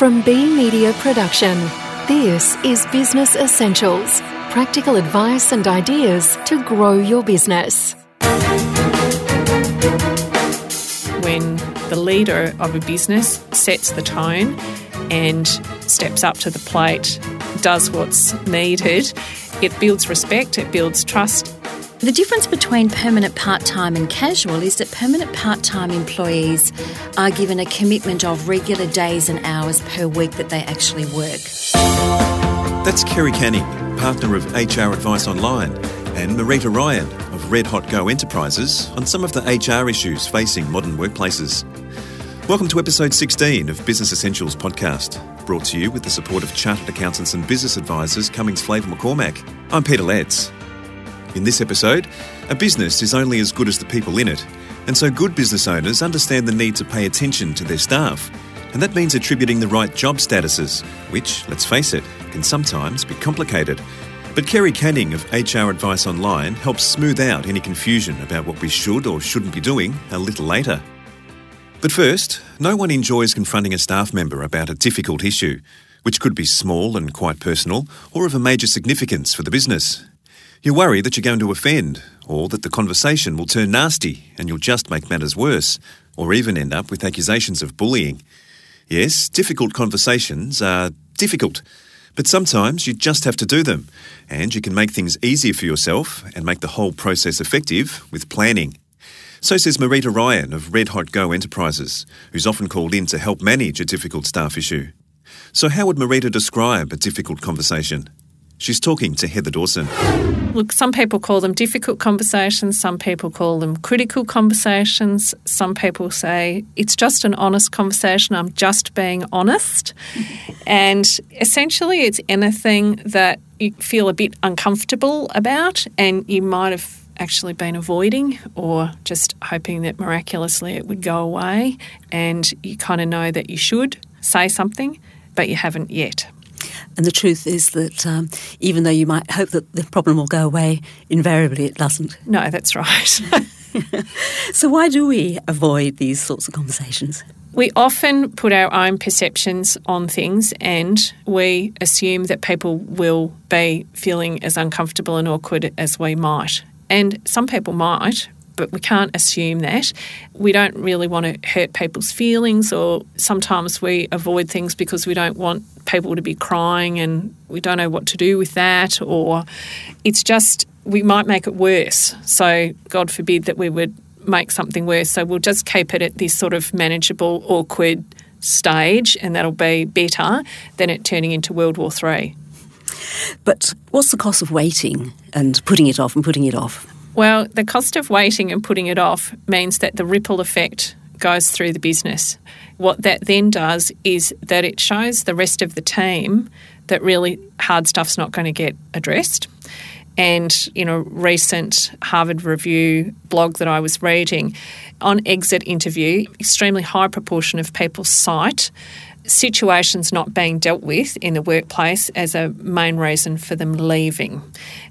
From B Media Production, this is Business Essentials practical advice and ideas to grow your business. When the leader of a business sets the tone and steps up to the plate, does what's needed, it builds respect, it builds trust, the difference between permanent part time and casual is that permanent part time employees are given a commitment of regular days and hours per week that they actually work. That's Kerry Canning, partner of HR Advice Online, and Marita Ryan of Red Hot Go Enterprises on some of the HR issues facing modern workplaces. Welcome to episode 16 of Business Essentials podcast, brought to you with the support of Chartered Accountants and Business Advisors Cummings Flavel McCormack. I'm Peter Letts. In this episode, a business is only as good as the people in it, and so good business owners understand the need to pay attention to their staff. And that means attributing the right job statuses, which, let's face it, can sometimes be complicated. But Kerry Canning of HR Advice Online helps smooth out any confusion about what we should or shouldn't be doing a little later. But first, no one enjoys confronting a staff member about a difficult issue, which could be small and quite personal, or of a major significance for the business. You worry that you're going to offend, or that the conversation will turn nasty and you'll just make matters worse, or even end up with accusations of bullying. Yes, difficult conversations are difficult, but sometimes you just have to do them, and you can make things easier for yourself and make the whole process effective with planning. So says Marita Ryan of Red Hot Go Enterprises, who's often called in to help manage a difficult staff issue. So, how would Marita describe a difficult conversation? She's talking to Heather Dawson. Look, some people call them difficult conversations, some people call them critical conversations, some people say it's just an honest conversation, I'm just being honest. And essentially, it's anything that you feel a bit uncomfortable about and you might have actually been avoiding or just hoping that miraculously it would go away and you kind of know that you should say something, but you haven't yet. And the truth is that um, even though you might hope that the problem will go away, invariably it doesn't. No, that's right. so, why do we avoid these sorts of conversations? We often put our own perceptions on things and we assume that people will be feeling as uncomfortable and awkward as we might. And some people might, but we can't assume that. We don't really want to hurt people's feelings, or sometimes we avoid things because we don't want people to be crying and we don't know what to do with that, or it's just we might make it worse. So, God forbid that we would make something worse. So, we'll just keep it at this sort of manageable, awkward stage, and that'll be better than it turning into World War Three. But what's the cost of waiting and putting it off and putting it off? Well, the cost of waiting and putting it off means that the ripple effect goes through the business. What that then does is that it shows the rest of the team that really hard stuff's not going to get addressed. And in a recent Harvard Review blog that I was reading, on exit interview, extremely high proportion of people cite situations not being dealt with in the workplace as a main reason for them leaving.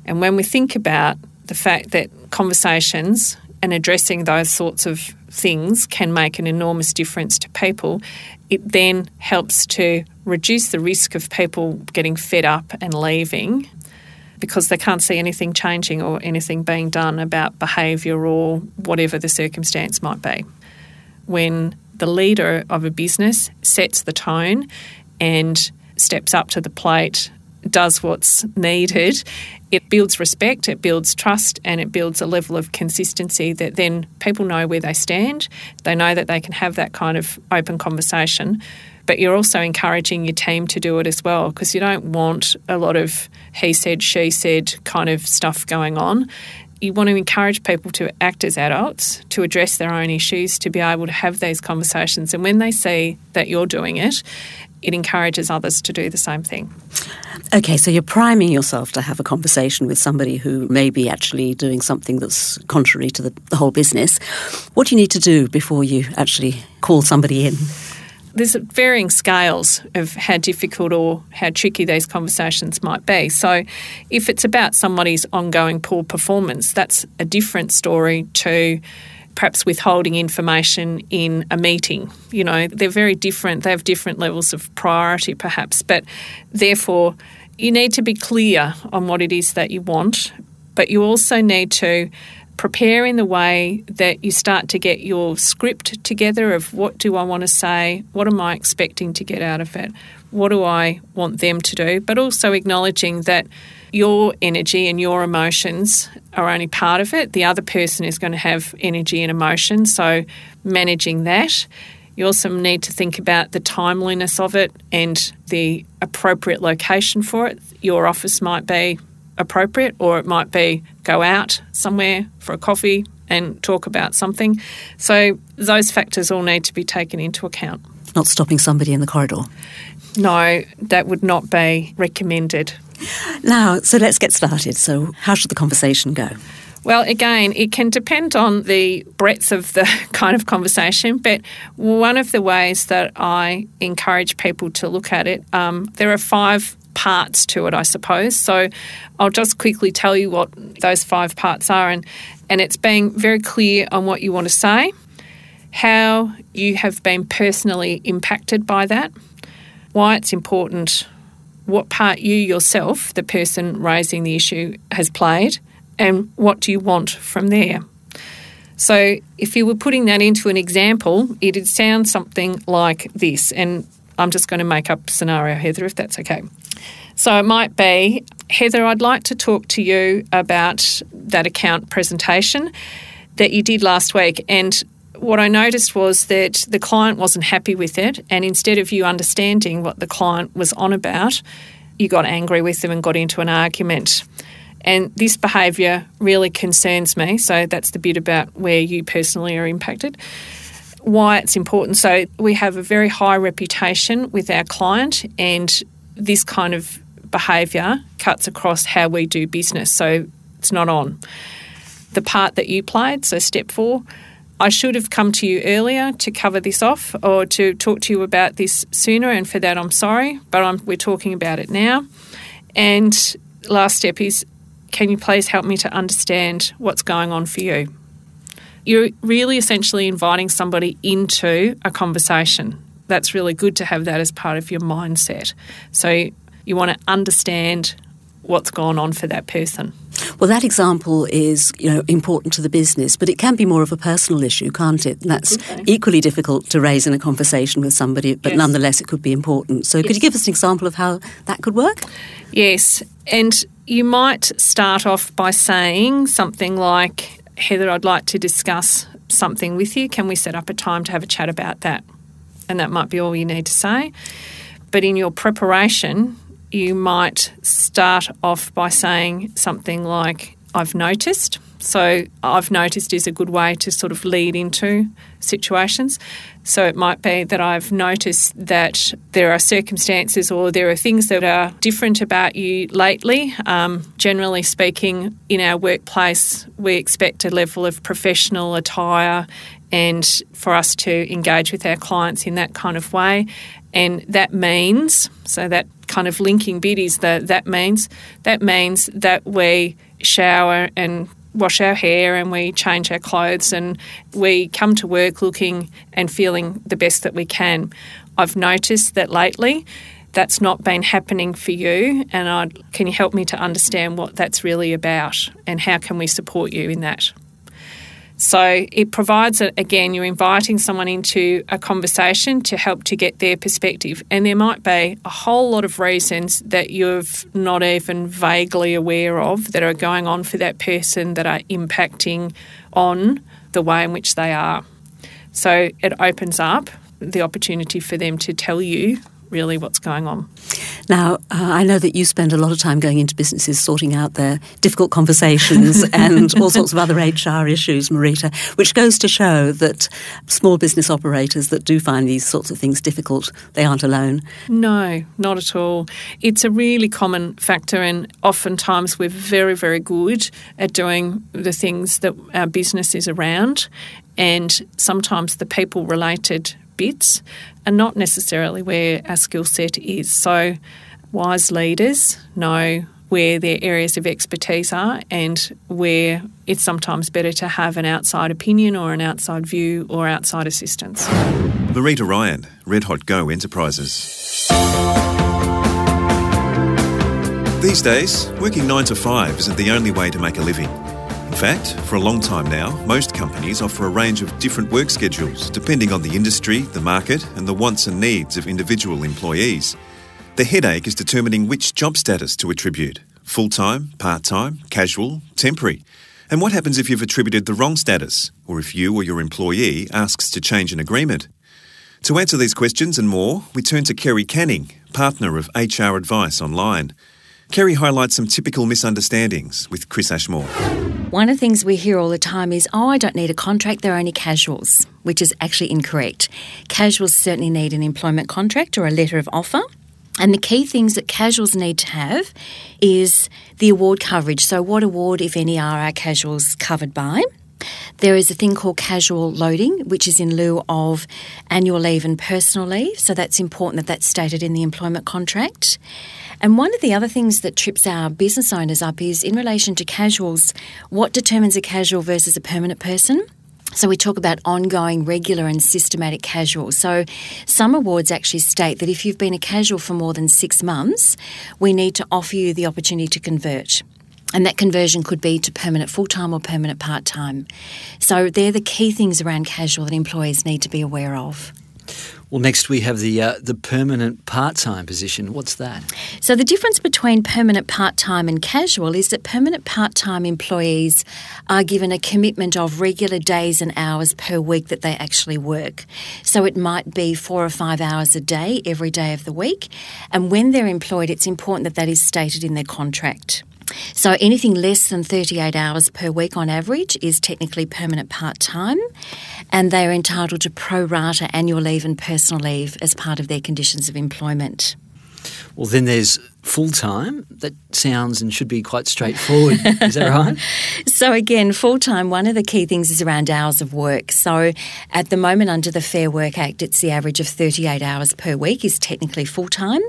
And when we think about the fact that conversations and addressing those sorts of things can make an enormous difference to people, it then helps to reduce the risk of people getting fed up and leaving because they can't see anything changing or anything being done about behaviour or whatever the circumstance might be. When the leader of a business sets the tone and steps up to the plate does what's needed, it builds respect, it builds trust, and it builds a level of consistency that then people know where they stand. They know that they can have that kind of open conversation. But you're also encouraging your team to do it as well because you don't want a lot of he said, she said kind of stuff going on you want to encourage people to act as adults, to address their own issues, to be able to have these conversations. And when they see that you're doing it, it encourages others to do the same thing. Okay, so you're priming yourself to have a conversation with somebody who may be actually doing something that's contrary to the, the whole business. What do you need to do before you actually call somebody in? there's varying scales of how difficult or how tricky these conversations might be. So, if it's about somebody's ongoing poor performance, that's a different story to perhaps withholding information in a meeting. You know, they're very different. They have different levels of priority, perhaps, but therefore, you need to be clear on what it is that you want, but you also need to prepare in the way that you start to get your script together of what do I want to say, what am I expecting to get out of it, what do I want them to do, but also acknowledging that your energy and your emotions are only part of it. The other person is going to have energy and emotion, so managing that. You also need to think about the timeliness of it and the appropriate location for it. Your office might be appropriate, or it might be go out somewhere for a coffee and talk about something. So, those factors all need to be taken into account. Not stopping somebody in the corridor. No, that would not be recommended. Now, so let's get started. So, how should the conversation go? Well, again, it can depend on the breadth of the kind of conversation, but one of the ways that I encourage people to look at it, um, there are five parts to it, I suppose. So I'll just quickly tell you what those five parts are, and, and it's being very clear on what you want to say, how you have been personally impacted by that, why it's important, what part you yourself, the person raising the issue, has played, and what do you want from there. So, if you were putting that into an example, it'd sound something like this. And I'm just going to make up scenario, Heather, if that's okay. So it might be, Heather, I'd like to talk to you about that account presentation that you did last week. And what I noticed was that the client wasn't happy with it. And instead of you understanding what the client was on about, you got angry with them and got into an argument. And this behaviour really concerns me. So that's the bit about where you personally are impacted. Why it's important. So we have a very high reputation with our client, and this kind of behaviour cuts across how we do business. So it's not on. The part that you played, so step four, I should have come to you earlier to cover this off or to talk to you about this sooner, and for that I'm sorry, but I'm, we're talking about it now. And last step is can you please help me to understand what's going on for you? You're really essentially inviting somebody into a conversation. That's really good to have that as part of your mindset. So you want to understand what's gone on for that person. Well, that example is, you know, important to the business, but it can be more of a personal issue, can't it? And that's okay. equally difficult to raise in a conversation with somebody, but yes. nonetheless, it could be important. So, yes. could you give us an example of how that could work? Yes, and you might start off by saying something like, Heather, I'd like to discuss something with you. Can we set up a time to have a chat about that? And that might be all you need to say. But in your preparation, you might start off by saying something like, I've noticed. So, I've noticed is a good way to sort of lead into situations. So, it might be that I've noticed that there are circumstances or there are things that are different about you lately. Um, generally speaking, in our workplace, we expect a level of professional attire and for us to engage with our clients in that kind of way. And that means, so that kind of linking bit is that that means that means that we shower and wash our hair and we change our clothes and we come to work looking and feeling the best that we can. I've noticed that lately that's not been happening for you and I'd, can you help me to understand what that's really about and how can we support you in that? So it provides, again, you're inviting someone into a conversation to help to get their perspective. And there might be a whole lot of reasons that you're not even vaguely aware of that are going on for that person that are impacting on the way in which they are. So it opens up the opportunity for them to tell you really what's going on. Now, uh, I know that you spend a lot of time going into businesses sorting out their difficult conversations and all sorts of other HR issues, Marita, which goes to show that small business operators that do find these sorts of things difficult, they aren't alone. No, not at all. It's a really common factor, and oftentimes we're very, very good at doing the things that our business is around. And sometimes the people related bits and not necessarily where our skill set is. So, wise leaders know where their areas of expertise are and where it's sometimes better to have an outside opinion or an outside view or outside assistance. Marita Ryan, Red Hot Go Enterprises. These days, working 9 to 5 isn't the only way to make a living. In fact, for a long time now, most companies offer a range of different work schedules depending on the industry, the market, and the wants and needs of individual employees. The headache is determining which job status to attribute full time, part time, casual, temporary. And what happens if you've attributed the wrong status, or if you or your employee asks to change an agreement? To answer these questions and more, we turn to Kerry Canning, partner of HR Advice Online. Kerry highlights some typical misunderstandings with Chris Ashmore. One of the things we hear all the time is, oh, I don't need a contract, they're only casuals, which is actually incorrect. Casuals certainly need an employment contract or a letter of offer. And the key things that casuals need to have is the award coverage. So, what award, if any, are our casuals covered by? There is a thing called casual loading, which is in lieu of annual leave and personal leave. So, that's important that that's stated in the employment contract. And one of the other things that trips our business owners up is in relation to casuals, what determines a casual versus a permanent person? So we talk about ongoing, regular, and systematic casual. So some awards actually state that if you've been a casual for more than six months, we need to offer you the opportunity to convert. And that conversion could be to permanent full time or permanent part time. So they're the key things around casual that employees need to be aware of. Well, next we have the uh, the permanent part time position. What's that? So the difference between permanent part time and casual is that permanent part time employees are given a commitment of regular days and hours per week that they actually work. So it might be four or five hours a day every day of the week, and when they're employed, it's important that that is stated in their contract. So anything less than 38 hours per week on average is technically permanent part time, and they are entitled to pro rata annual leave and personal leave as part of their conditions of employment. Well, then there's full time. That sounds and should be quite straightforward. is that right? So, again, full time, one of the key things is around hours of work. So, at the moment, under the Fair Work Act, it's the average of 38 hours per week is technically full time.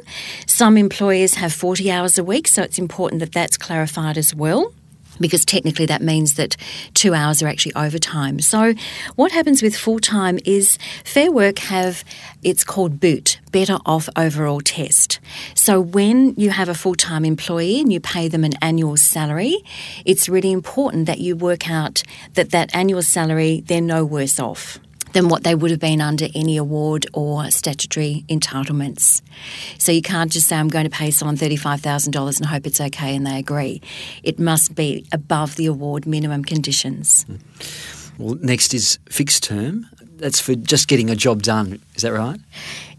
Some employers have 40 hours a week, so it's important that that's clarified as well because technically that means that two hours are actually overtime. So, what happens with full time is Fair Work have it's called BOOT, Better Off Overall Test. So, when you have a full time employee and you pay them an annual salary, it's really important that you work out that that annual salary they're no worse off than what they would have been under any award or statutory entitlements. So you can't just say, I'm going to pay someone $35,000 and hope it's okay and they agree. It must be above the award minimum conditions. Hmm. Well, next is fixed term. That's for just getting a job done, is that right?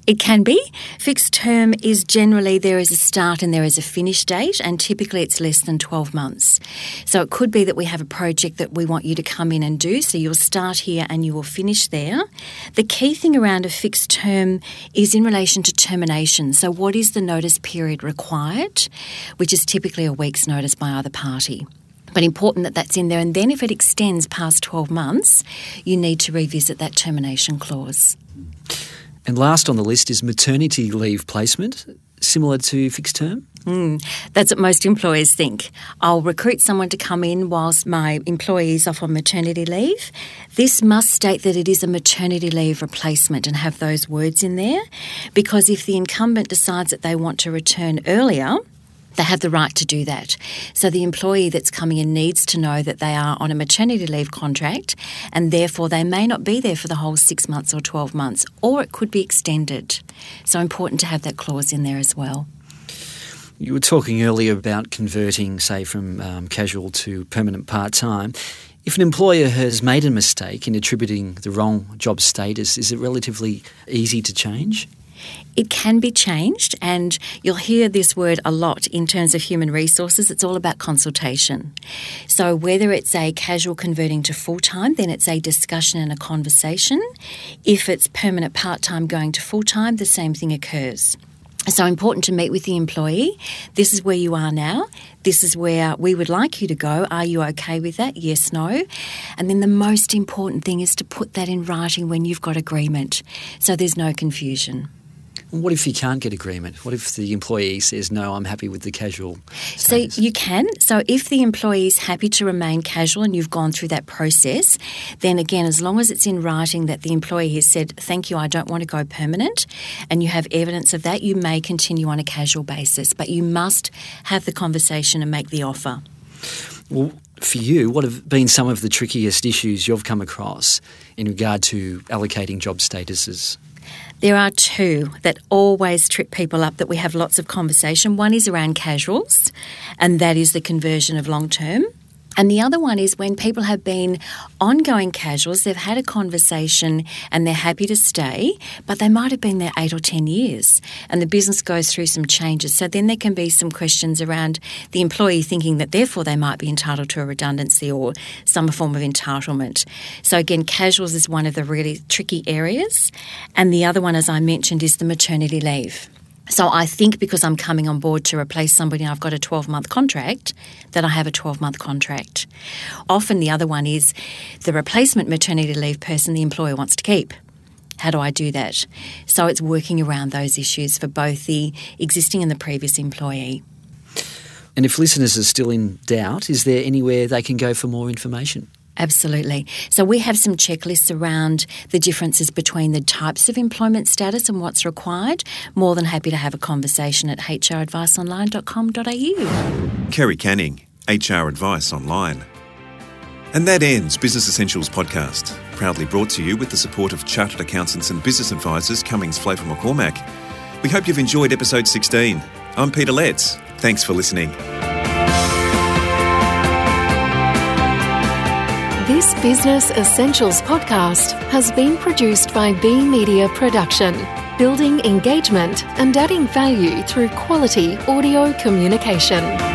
It can be. Fixed term is generally there is a start and there is a finish date, and typically it's less than 12 months. So it could be that we have a project that we want you to come in and do, so you'll start here and you will finish there. The key thing around a fixed term is in relation to termination. So, what is the notice period required, which is typically a week's notice by either party but important that that's in there. And then if it extends past 12 months, you need to revisit that termination clause. And last on the list is maternity leave placement, similar to fixed term? Mm, that's what most employers think. I'll recruit someone to come in whilst my employee is off on maternity leave. This must state that it is a maternity leave replacement and have those words in there because if the incumbent decides that they want to return earlier, they have the right to do that. So the employee that's coming in needs to know that they are on a maternity leave contract and therefore they may not be there for the whole six months or 12 months, or it could be extended. So important to have that clause in there as well. You were talking earlier about converting, say, from um, casual to permanent part time. If an employer has made a mistake in attributing the wrong job status, is it relatively easy to change? It can be changed, and you'll hear this word a lot in terms of human resources. It's all about consultation. So, whether it's a casual converting to full time, then it's a discussion and a conversation. If it's permanent part time going to full time, the same thing occurs. So important to meet with the employee. This is where you are now. This is where we would like you to go. Are you okay with that? Yes, no. And then the most important thing is to put that in writing when you've got agreement so there's no confusion. What if you can't get agreement? What if the employee says, no, I'm happy with the casual? Status? So you can. So if the employee is happy to remain casual and you've gone through that process, then again, as long as it's in writing that the employee has said, thank you, I don't want to go permanent, and you have evidence of that, you may continue on a casual basis. But you must have the conversation and make the offer. Well, for you, what have been some of the trickiest issues you've come across in regard to allocating job statuses? There are two that always trip people up that we have lots of conversation. One is around casuals, and that is the conversion of long term. And the other one is when people have been ongoing casuals, they've had a conversation and they're happy to stay, but they might have been there eight or 10 years and the business goes through some changes. So then there can be some questions around the employee thinking that therefore they might be entitled to a redundancy or some form of entitlement. So again, casuals is one of the really tricky areas. And the other one, as I mentioned, is the maternity leave. So I think because I'm coming on board to replace somebody I've got a 12 month contract, that I have a 12 month contract. Often the other one is the replacement maternity leave person the employer wants to keep. How do I do that? So it's working around those issues for both the existing and the previous employee. And if listeners are still in doubt, is there anywhere they can go for more information? Absolutely. So we have some checklists around the differences between the types of employment status and what's required. More than happy to have a conversation at hradviceonline.com.au. Kerry Canning, HR Advice Online. And that ends Business Essentials podcast, proudly brought to you with the support of Chartered Accountants and Business Advisors Cummings Flavel McCormack. We hope you've enjoyed episode 16. I'm Peter Letts. Thanks for listening. This Business Essentials podcast has been produced by B Media Production, building engagement and adding value through quality audio communication.